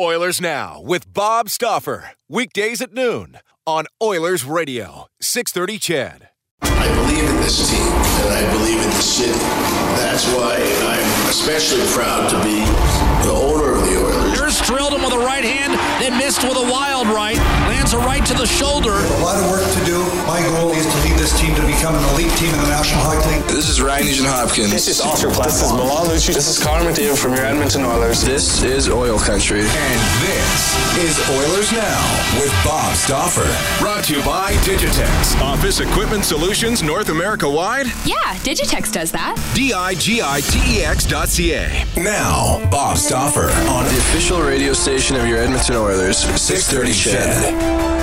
Oilers Now with Bob Stauffer. Weekdays at noon on Oilers Radio, 630 CHED. I believe in this team and I believe in the city. That's why I'm especially proud to be the owner of the Oilers. Nurse drilled him with a right hand, then missed with a wild right. Lands a right to the shoulder. A lot of work to do. My goal is to lead this team to become an elite team in the National Hockey League. This is Ryan Nugent Hopkins. This is Oscar Platt. This is Milan Lucic. This is Connor McDavid from your Edmonton Oilers. This is Oil Country. And this is Oilers Now with Bob Stauffer. Brought to you by Digitex. Office Equipment Solutions North America wide? Yeah, Digitex does that. D-I-G-I-T-E-X dot C-A. Now, Bob Stauffer on the official radio station of your Edmonton Oilers, 630 CHED.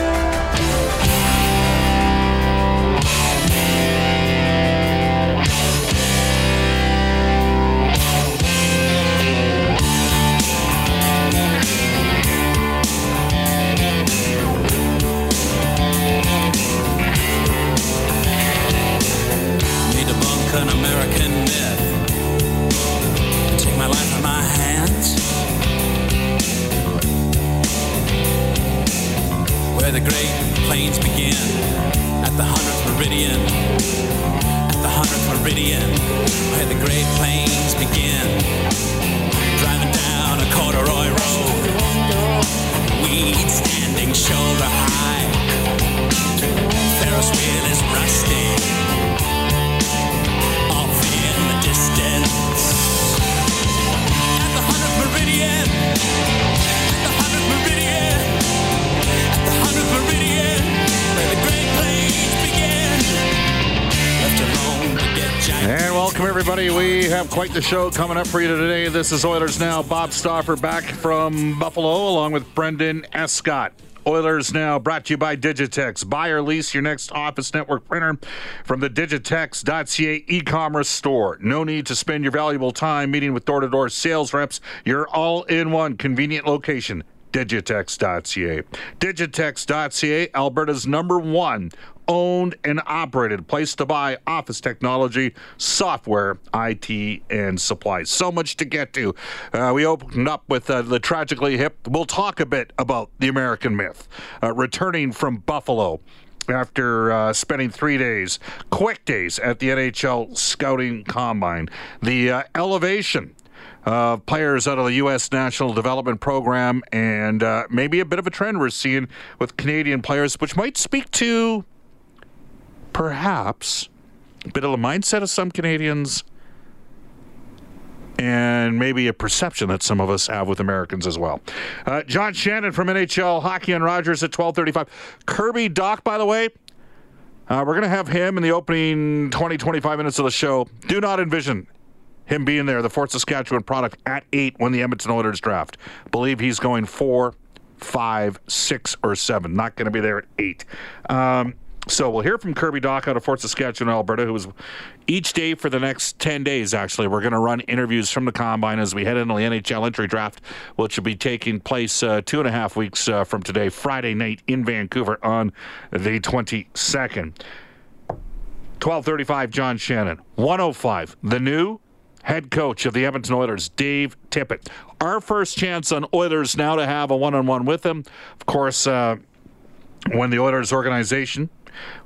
Everybody. We have quite the show coming up for you today. This is Oilers Now. Bob Stauffer back from Buffalo, along with Brendan Escott. Oilers Now brought to you by Digitex. Buy or lease your next office network printer from the Digitex.ca e commerce store. No need to spend your valuable time meeting with door to door sales reps. You're all in one convenient location. Digitex.ca. Digitex.ca, Alberta's number one owned and operated place to buy office technology, software, IT, and supplies. So much to get to. Uh, we opened up with uh, the tragically hip. We'll talk a bit about the American myth. Uh, returning from Buffalo after uh, spending three days, quick days at the NHL Scouting Combine. The uh, elevation of players out of the U.S. National Development Program, and uh, maybe a bit of a trend we're seeing with Canadian players, which might speak to perhaps a bit of the mindset of some Canadians and maybe a perception that some of us have with Americans as well. Uh, John Shannon from NHL Hockey and Rogers at 1235. Kirby Dach, by the way, uh, we're going to have him in the opening 20, 25 minutes of the show. Do not envision him being there, the Fort Saskatchewan product, at 8 when the Edmonton Oilers draft. Believe he's going 4, 5, 6, or 7. Not going to be there at 8. Um, so we'll hear from Kirby Dach out of Fort Saskatchewan, Alberta, who is each day for the next 10 days, actually. We're going to run interviews from the combine as we head into the NHL entry draft, which will be taking place uh, two and a half weeks uh, from today, Friday night in Vancouver on the 22nd. 1235, John Shannon. 105, the new head coach of the Edmonton Oilers, Dave Tippett. Our first chance on Oilers now to have a one on one with him. Of course, uh, when the Oilers organization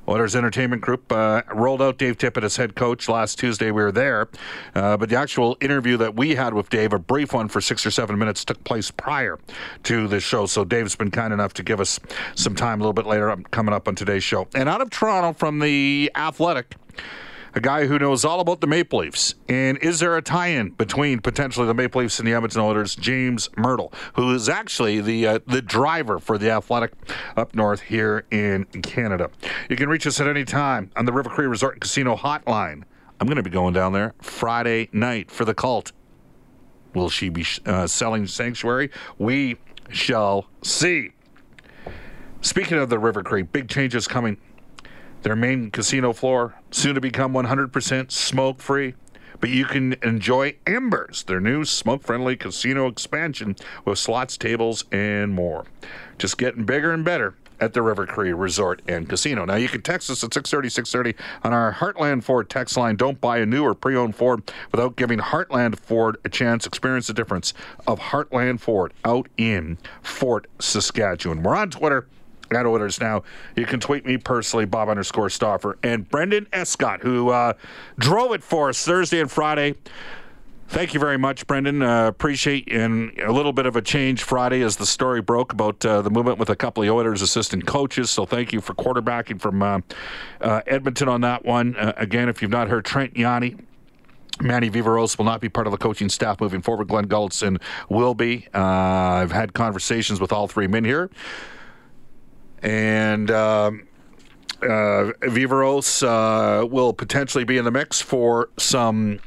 Oilers Entertainment Group uh, rolled out Dave Tippett as head coach last Tuesday. We were there, uh, but the actual interview that we had with Dave, a brief one for six or seven minutes, took place prior to the show. So Dave's been kind enough to give us some time a little bit later, I'm coming up on today's show. And out of Toronto from the Athletic a guy who knows all about the Maple Leafs. And is there a tie in between potentially the Maple Leafs and the Edmonton Oilers? James Mirtle, who is actually the uh, the driver for the Athletic up north here in Canada. You can reach us at any time on the River Cree Resort and Casino hotline. I'm going to be going down there Friday night for the cult. Will she be uh, selling sanctuary? We shall see. Speaking of the River Cree, big changes coming their main casino floor, soon to become 100% smoke free. But you can enjoy Embers, their new smoke friendly casino expansion with slots, tables, and more. Just getting bigger and better at the River Cree Resort and Casino. Now, you can text us at 630 630 on our Heartland Ford text line. Don't buy a new or pre owned Ford without giving Heartland Ford a chance. Experience the difference of Heartland Ford out in Fort Saskatchewan. We're on Twitter at Oilers Now. You can tweet me personally, Bob underscore Stauffer, and Brendan Escott, who uh, drove it for us Thursday and Friday. Thank you very much, Brendan. Uh, appreciate and a little bit of a change Friday as the story broke about uh, the movement with a couple of Oilers assistant coaches. So thank you for quarterbacking from uh, uh Edmonton on that one. Uh, again, if you've not heard Trent Yawney, Manny Viveros will not be part of the coaching staff moving forward. Glenn Gulutzan will be. Uh, I've had conversations with all three men here and um, uh, Viveros uh, will potentially be in the mix for some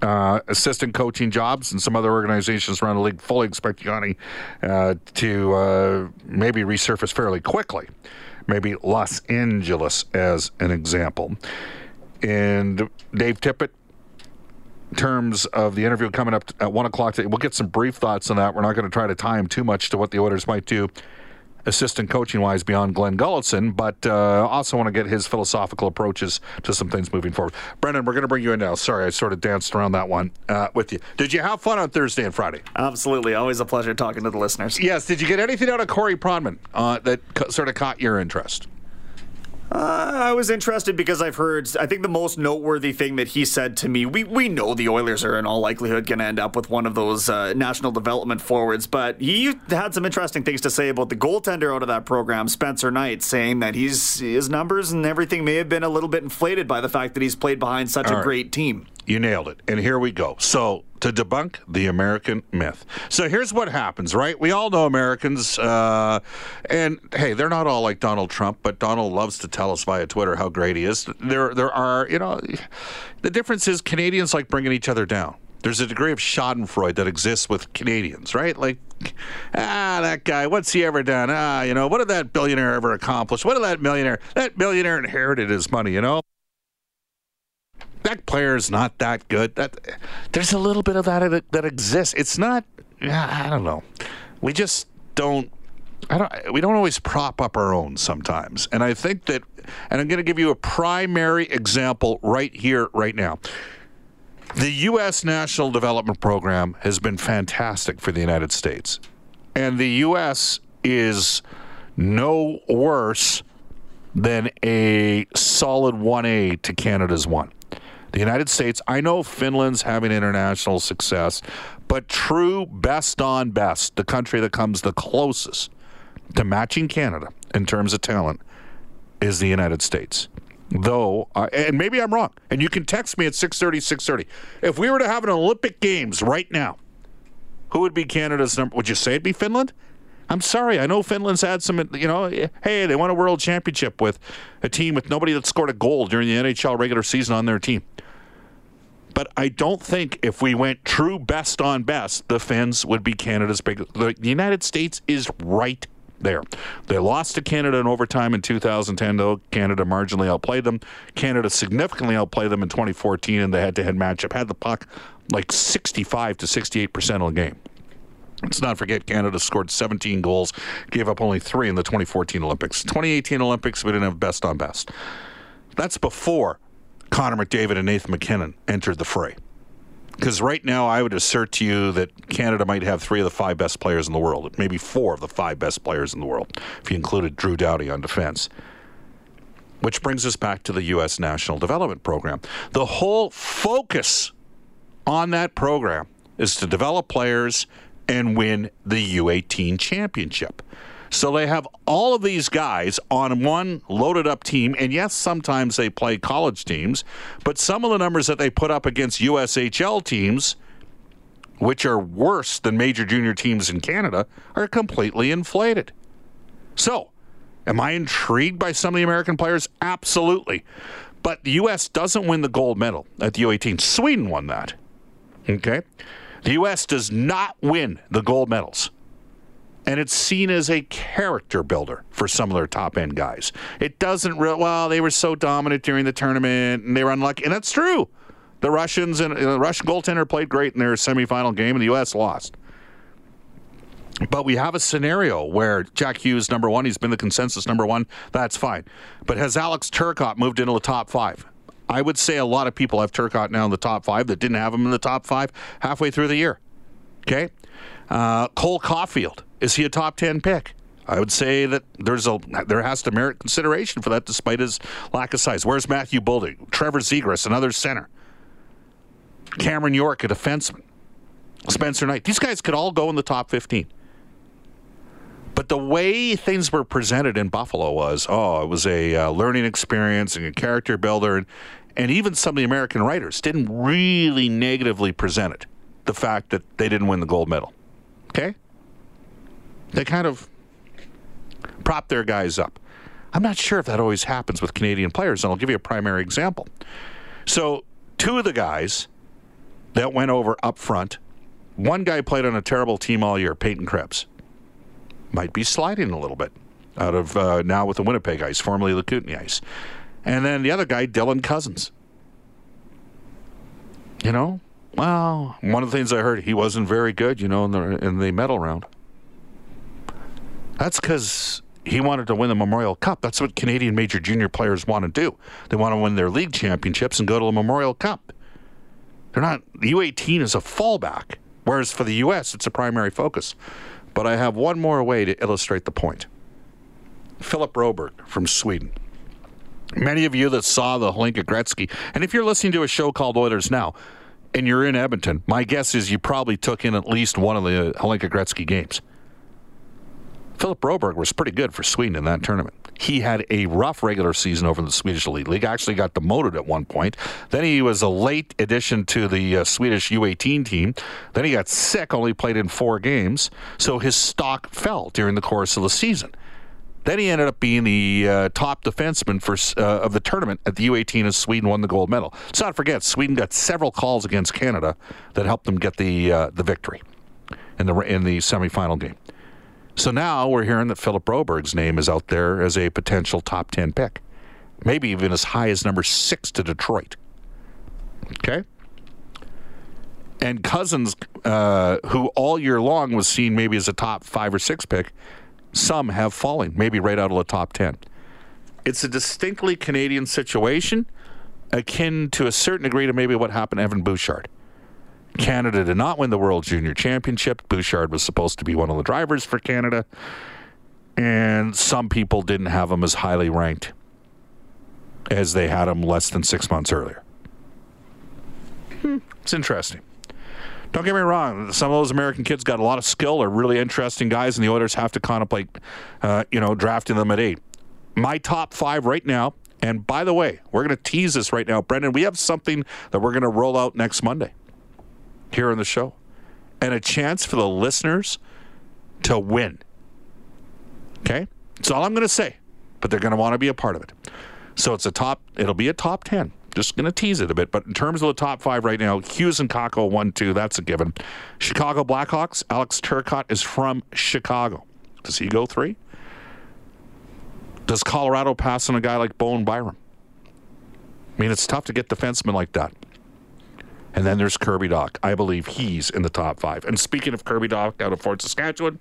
uh, assistant coaching jobs, and some other organizations around the league fully expect Yawney uh, to uh, maybe resurface fairly quickly. Maybe Los Angeles as an example. And Dave Tippett, in terms of the interview coming up at one o'clock today. We'll get some brief thoughts on that. We're not going to try to tie him too much to what the Oilers might do assistant coaching wise beyond Glenn Gulutzan, but uh, also want to get his philosophical approaches to some things moving forward. Brendan, we're going to bring you in now. Sorry, I sort of danced around that one uh, with you. Did you have fun on Thursday and Friday? Absolutely. Always a pleasure talking to the listeners. Yes. Did you get anything out of Corey Pronman uh, that sort of caught your interest? Uh, I was interested because I've heard. I think the most noteworthy thing that he said to me. We we know the Oilers are in all likelihood going to end up with one of those uh, national development forwards, but he had some interesting things to say about the goaltender out of that program, Spencer Knight, saying that he's his numbers and everything may have been a little bit inflated by the fact that he's played behind such all a right. great team. You nailed it. And here we go. So, to debunk the American myth. So, here's what happens, right? We all know Americans, uh, and hey, they're not all like Donald Trump, but Donald loves to tell us via Twitter how great he is. There, there are, you know, the difference is Canadians like bringing each other down. There's a degree of Schadenfreude that exists with Canadians, right? Like, ah, that guy, what's he ever done? Ah, you know, what did that billionaire ever accomplish? What did that millionaire, that billionaire inherited his money, you know? That player's not that good. That there's a little bit of that that exists. It's not. I don't know. We just don't. I don't. We don't always prop up our own sometimes, and I think that. And I'm going to give you a primary example right here, right now. The U.S. National Development Program has been fantastic for the United States, and the U.S. is no worse than a solid 1A to Canada's 1 the United States, I know Finland's having international success, but true best on best, the country that comes the closest to matching Canada in terms of talent is the United States. Though, uh, and maybe I'm wrong, and you can text me at 630, 630. If we were to have an Olympic Games right now, who would be Canada's number? Would you say it'd be Finland? I'm sorry. I know Finland's had some, you know, hey, they won a world championship with a team with nobody that scored a goal during the NHL regular season on their team. But I don't think if we went true best on best, the Finns would be Canada's big. The United States is right there. They lost to Canada in overtime in 2010, though. Canada marginally outplayed them. Canada significantly outplayed them in 2014 in the head to head matchup. Had the puck like 65 to 68% of the game. Let's not forget Canada scored 17 goals, gave up only three in the 2014 Olympics. 2018 Olympics, we didn't have best on best. That's before Connor McDavid and Nathan MacKinnon entered the fray. Because right now, I would assert to you that Canada might have three of the five best players in the world, maybe four of the five best players in the world, if you included Drew Doughty on defense. which brings us back to the U.S. National Development Program. The whole focus on that program is to develop players and win the U18 championship. So they have all of these guys on one loaded up team, and yes, sometimes they play college teams, but some of the numbers that they put up against USHL teams, which are worse than major junior teams in Canada, are completely inflated. So, am I intrigued by some of the American players? Absolutely. But the U.S. doesn't win the gold medal at the U18. Sweden won that. Okay? The U.S. does not win the gold medals. And it's seen as a character builder for some of their top end guys. It doesn't real well, they were so dominant during the tournament and they were unlucky. And that's true. The Russians and the Russian goaltender played great in their semifinal game, and the U.S. lost. But we have a scenario where Jack Hughes, number one, he's been the consensus number one. That's fine. But has Alex Turcotte moved into the top five? I would say a lot of people have Turcotte now in the top five that didn't have him in the top five halfway through the year. Okay? Uh, Cole Caufield, is he a top 10 pick? I would say that there's a there has to merit consideration for that despite his lack of size. Where's Matthew Boldy? Trevor Zegras, another center. Cameron York, a defenseman. Spencer Knight. These guys could all go in the top 15. But the way things were presented in Buffalo was, oh, it was a uh, learning experience and a character builder. And, and even some of the American writers didn't really negatively present it, the fact that they didn't win the gold medal. Okay? They kind of prop their guys up. I'm not sure if that always happens with Canadian players, and I'll give you a primary example. So, two of the guys that went over up front, one guy played on a terrible team all year, Peyton Krebs might be sliding a little bit out of uh, now with the Winnipeg Ice, formerly the Kootenay Ice. And then the other guy, Dylan Cozens. You know, well, one of the things I heard, he wasn't very good, you know, in the in the medal round. That's because he wanted to win the Memorial Cup. That's what Canadian major junior players want to do. They want to win their league championships and go to the Memorial Cup. They're not. The U18 is a fallback, whereas for the U.S., it's a primary focus. But I have one more way to illustrate the point. Philip Broberg from Sweden. Many of you that saw the Hlinka Gretzky, and if you're listening to a show called Oilers Now, and you're in Edmonton, my guess is you probably took in at least one of the Hlinka Gretzky games. Philip Broberg was pretty good for Sweden in that tournament. He had a rough regular season over in the Swedish Elite League. Actually, got demoted at one point. Then he was a late addition to the uh, Swedish U18 team. Then he got sick. Only played in four games, so his stock fell during the course of the season. Then he ended up being the uh, top defenseman for uh, of the tournament at the U18 as Sweden won the gold medal. Let's not forget, Sweden got several calls against Canada that helped them get the uh, the victory in the in the semifinal game. So now we're hearing that Philip Broberg's name is out there as a potential top 10 pick, maybe even as high as number six to Detroit. Okay? And Cozens, uh, who all year long was seen maybe as a top five or six pick, some have fallen, maybe right out of the top 10. It's a distinctly Canadian situation, akin to a certain degree to maybe what happened to Evan Bouchard. Canada did not win the World Junior Championship. Bouchard was supposed to be one of the drivers for Canada, and some people didn't have him as highly ranked as they had him less than six months earlier. Hmm. It's interesting. Don't get me wrong. Some of those American kids got a lot of skill. They're really interesting guys, and the Oilers have to contemplate, uh, you know, drafting them at eight. My top five right now. And by the way, we're going to tease this right now, Brendan. We have something that we're going to roll out next Monday here on the show and a chance for the listeners to win. Okay? That's all I'm going to say, but they're going to want to be a part of it. So it's a top, it'll be a top 10. Just going to tease it a bit. But in terms of the top five right now, Hughes and Kakko, 1 2, that's a given. Chicago Blackhawks, Alex Turcotte is from Chicago. Does he go three? Does Colorado pass on a guy like Bowen Byram? I mean, it's tough to get defensemen like that. And then there's Kirby Dach. I believe he's in the top five. And speaking of Kirby Dach out of Fort Saskatchewan,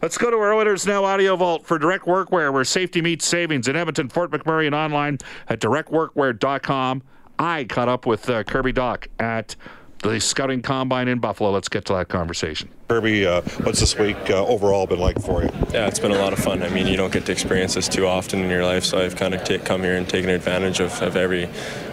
let's go to our Oilers Now Audio Vault for Direct Workwear, where safety meets savings in Edmonton, Fort McMurray, and online at directworkwear.com. I caught up with uh, Kirby Dach at the scouting combine in Buffalo. Let's get to that conversation. Kirby, uh, what's this week uh, overall been like for you? Yeah, it's been a lot of fun. I mean, you don't get to experience this too often in your life, so I've kind of t- come here and taken advantage of, of every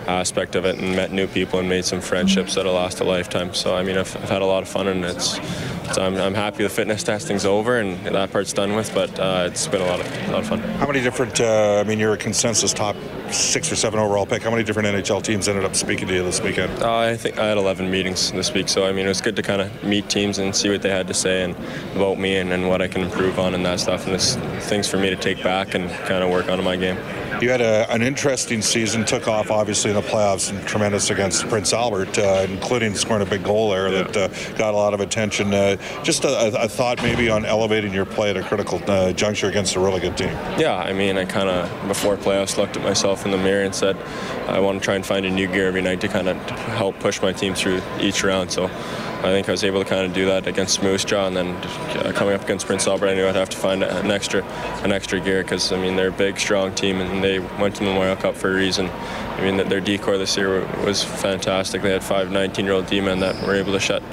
aspect of it and met new people and made some friendships that'll last a lifetime. So, I mean, I've, I've had a lot of fun and it's, it's I'm, I'm, happy the fitness testing's over and that part's done with, but uh, it's been a lot of, a lot of fun. How many different, uh, I mean, you're a consensus top six or seven overall pick. How many different NHL teams ended up speaking to you this weekend? Uh, I think I had 11 meetings this week, so I mean, it was good to kind of meet teams and see what they had to say and about me and, and what I can improve on and that stuff. And there's things for me to take back and kind of work on in my game. You had a, an interesting season, took off obviously in the playoffs and tremendous against Prince Albert, uh, including scoring a big goal there yeah. that uh, got a lot of attention. Uh, just a, a, thought maybe on elevating your play at a critical uh, juncture against a really good team. Yeah, I mean, I kind of, before playoffs, looked at myself in the mirror and said, I want to try and find a new gear every night to kind of help push my team through each round. So I think I was able to kind of do that against Moose Jaw, and then uh, coming up against Prince Albert, I knew I'd have to find an extra, an extra gear because I mean they're a big, strong team, and they went to the Memorial Cup for a reason. I mean their decor this year was fantastic. They had five 19-year-old D-men that were able to shut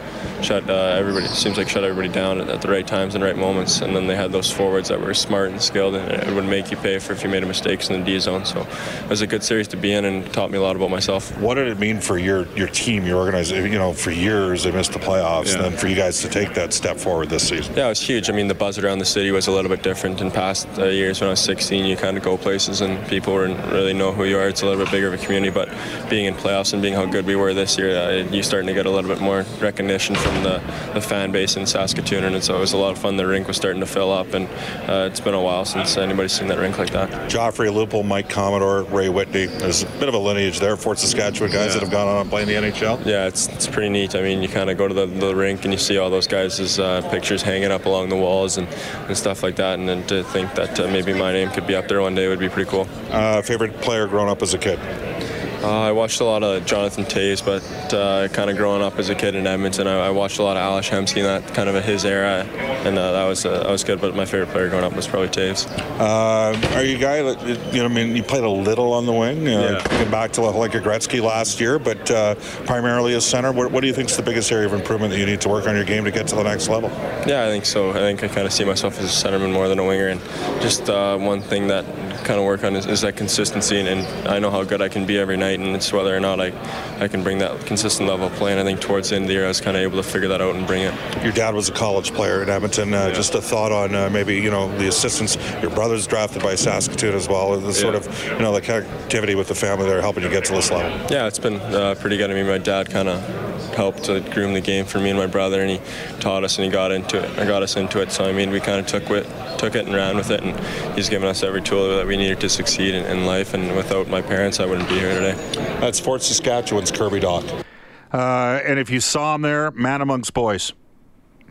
shut uh, everybody. Seems like shut everybody down at, at, the right times and right moments. And then they had those forwards that were smart and skilled, and it would make you pay for if you made mistakes in the D zone. So it was a good series to be in, and taught me a lot about myself. What did it mean for your your team, your organization? You know, for years they missed the playoffs, yeah. and then for you guys to take that step forward this season. Yeah, it was huge. I mean, the buzz around the city was a little bit different in past uh, years. When I was 16, you kind of go places and people really know who you are. It's a little bit bigger of a community, but being in playoffs and being how good we were this year, uh, you're starting to get a little bit more recognition from the, the fan base in Saskatoon, and so it was a lot of fun. The rink was starting to fill up, and uh, it's been a while since anybody's seen that rink like that. Joffrey Lupul, Mike Commodore, Ray Whitney. There's a bit of a lineage there. Fort Saskatchewan guys yeah. that have gone on and played in the NHL. Yeah, it's, it's pretty neat. I mean, you kind of go to the, the rink and you see all those guys' uh, pictures hanging up along the walls and, and stuff like that, and then to think that uh, maybe my name could be up there one day would be pretty cool. Uh, favorite player growing up as a kid? Uh, I watched a lot of Jonathan Toews, but uh, kind of growing up as a kid in Edmonton, I, I watched a lot of Ales Hemsky in that kind of his era, and uh, that was uh, that was good. But my favorite player growing up was probably Toews. Uh, are you a guy that you know? I mean, you played a little on the wing, uh, yeah. back to like a Gretzky last year, but primarily as center. What, what do you think is the biggest area of improvement that you need to work on your game to get to the next level? Yeah, I think so. I think I kind of see myself as a centerman more than a winger, and just one thing that kind of work on is, is that consistency, and, and, I know how good I can be every night, and it's whether or not I, I can bring that consistent level of play. And I think towards the end of the year, I was kind of able to figure that out and bring it. Your dad was a college player in Edmonton. Uh, yeah. Just a thought on uh, maybe you know the assistance. Your brother's drafted by Saskatoon as well. The sort yeah. of you know the connectivity with the family there helping you get to this level. Yeah, it's been uh, pretty good. I mean, my dad kind of helped to groom the game for me and my brother, and he taught us and he got into it. I got us into it. So I mean, we kind of took it, took it and ran with it, and he's given us every tool that we needed to succeed in, in life. And without my parents, I wouldn't be here today. That's Fort Saskatchewan's Kirby Dach. Uh, and if you saw him there, man amongst boys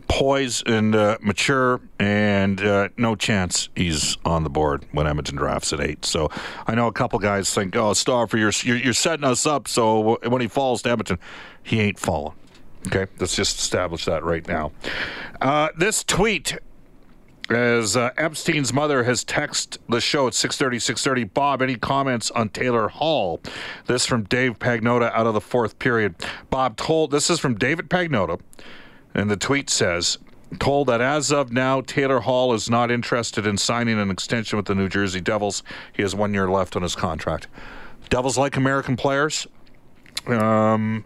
poised and uh, mature, and uh, no chance he's on the board when Edmonton drafts at eight. So I know a couple guys think, "Oh, Stauffer, you're, you're, you're setting us up." So when he falls to Edmonton, he ain't falling. Okay, let's just establish that right now. Uh, this tweet as uh, Epstein's mother has texted the show at 6:30 6:30 Bob any comments on Taylor Hall this from Dave Pagnotta out of the fourth period Bob told this is from David Pagnotta and the tweet says told that as of now Taylor Hall is not interested in signing an extension with the New Jersey Devils he has 1 year left on his contract Devils like American players um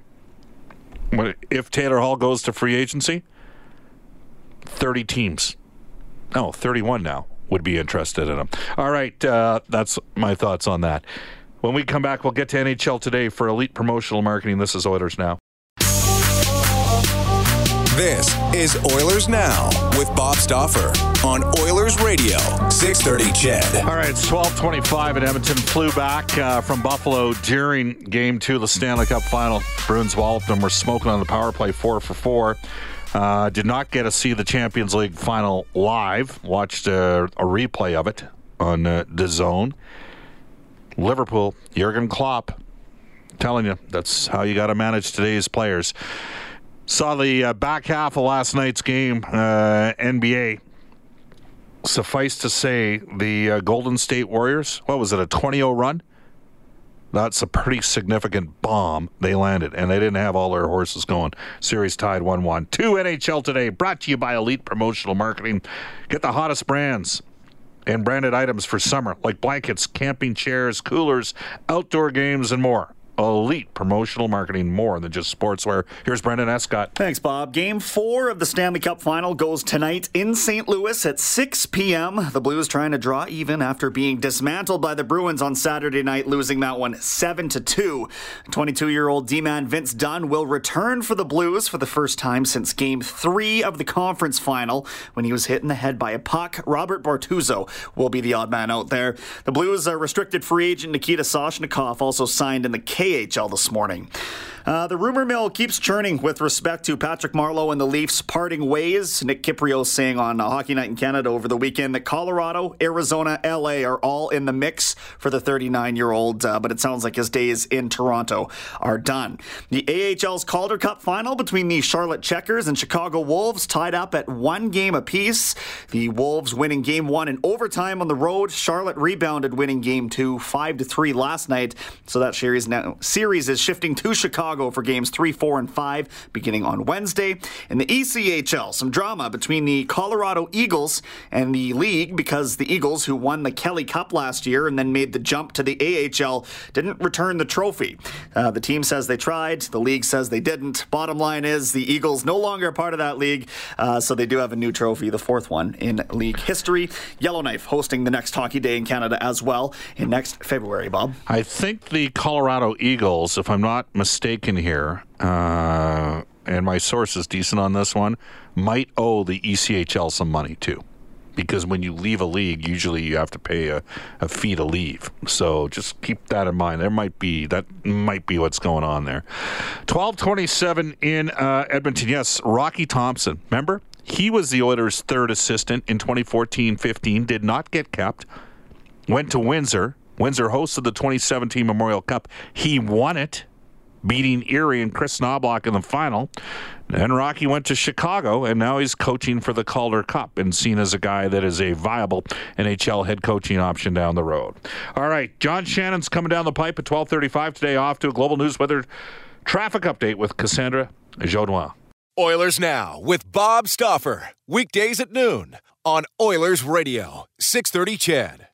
if Taylor Hall goes to free agency 30 teams no, 31 now would be interested in him. All right, uh, that's my thoughts on that. When we come back, we'll get to NHL today for elite promotional marketing. This is Oilers Now. This is Oilers Now with Bob Stauffer on Oilers Radio, 630 CHED. All right, it's 1225 at Edmonton. Flew back uh, from Buffalo during game two of the Stanley Cup final. Bruins walloped them. We're smoking on the power play four for four. Uh, did not get to see the Champions League final live. Watched a, a replay of it on uh, DAZN. Liverpool, Jurgen Klopp, telling you that's how you got to manage today's players. Saw the uh, back half of last night's game, uh, NBA. Suffice to say, the uh, Golden State Warriors, what was it, a 20 0 run? That's a pretty significant bomb they landed, and they didn't have all their horses going. Series tied 1 1. Two NHL today, brought to you by Elite Promotional Marketing. Get the hottest brands and branded items for summer, like blankets, camping chairs, coolers, outdoor games, and more elite promotional marketing more than just sportswear. Here's Brendan Escott. Thanks, Bob. Game four of the Stanley Cup final goes tonight in St. Louis at 6 p.m. The Blues trying to draw even after being dismantled by the Bruins on Saturday night, losing that one 7 to 2. 22 year old D man Vince Dunn will return for the Blues for the first time since game three of the conference final when he was hit in the head by a puck. Robert Bortuzzo will be the odd man out there. The Blues are restricted free agent Nikita Soshnikov also signed in the K KHL this morning. Uh, the rumor mill keeps churning with respect to Patrick Marleau and the Leafs parting ways. Nick Kypreos saying on Hockey Night in Canada over the weekend that Colorado, Arizona, LA are all in the mix for the 39 year old, uh, but it sounds like his days in Toronto are done. The AHL's Calder Cup final between the Charlotte Checkers and Chicago Wolves tied up at one game apiece. The Wolves winning game one in overtime on the road. Charlotte rebounded, winning game two, five to three last night. So that series now series is shifting to Chicago. Chicago for games three, four, and five beginning on Wednesday. In the ECHL, some drama between the Colorado Eagles and the league because the Eagles, who won the Kelly Cup last year and then made the jump to the AHL, didn't return the trophy. Uh, the team says they tried, the league says they didn't. Bottom line is the Eagles no longer part of that league, uh, so they do have a new trophy, the fourth one in league history. Yellowknife hosting the next Hockey Day in Canada as well in next February, Bob. I think the Colorado Eagles, if I'm not mistaken, here, uh, and my source is decent on this one, might owe the ECHL some money too. Because when you leave a league, usually you have to pay a, a fee to leave. So just keep that in mind. There might be that might be what's going on there. Twelve twenty-seven in uh, Edmonton. Yes, Rocky Thompson. Remember, he was the Oilers' third assistant in 2014-15. Did not get kept. Went to Windsor. Windsor hosted the 2017 Memorial Cup. He won it beating Erie and Chris Knoblauch in the final. Then Rocky went to Chicago, and now he's coaching for the Calder Cup and seen as a guy that is a viable NHL head coaching option down the road. All right, John Shannon's coming down the pipe at 12:35 today. Off to a global news weather traffic update with Cassandra Jodoin. Oilers now with Bob Stauffer weekdays at noon on Oilers Radio 630 CHED.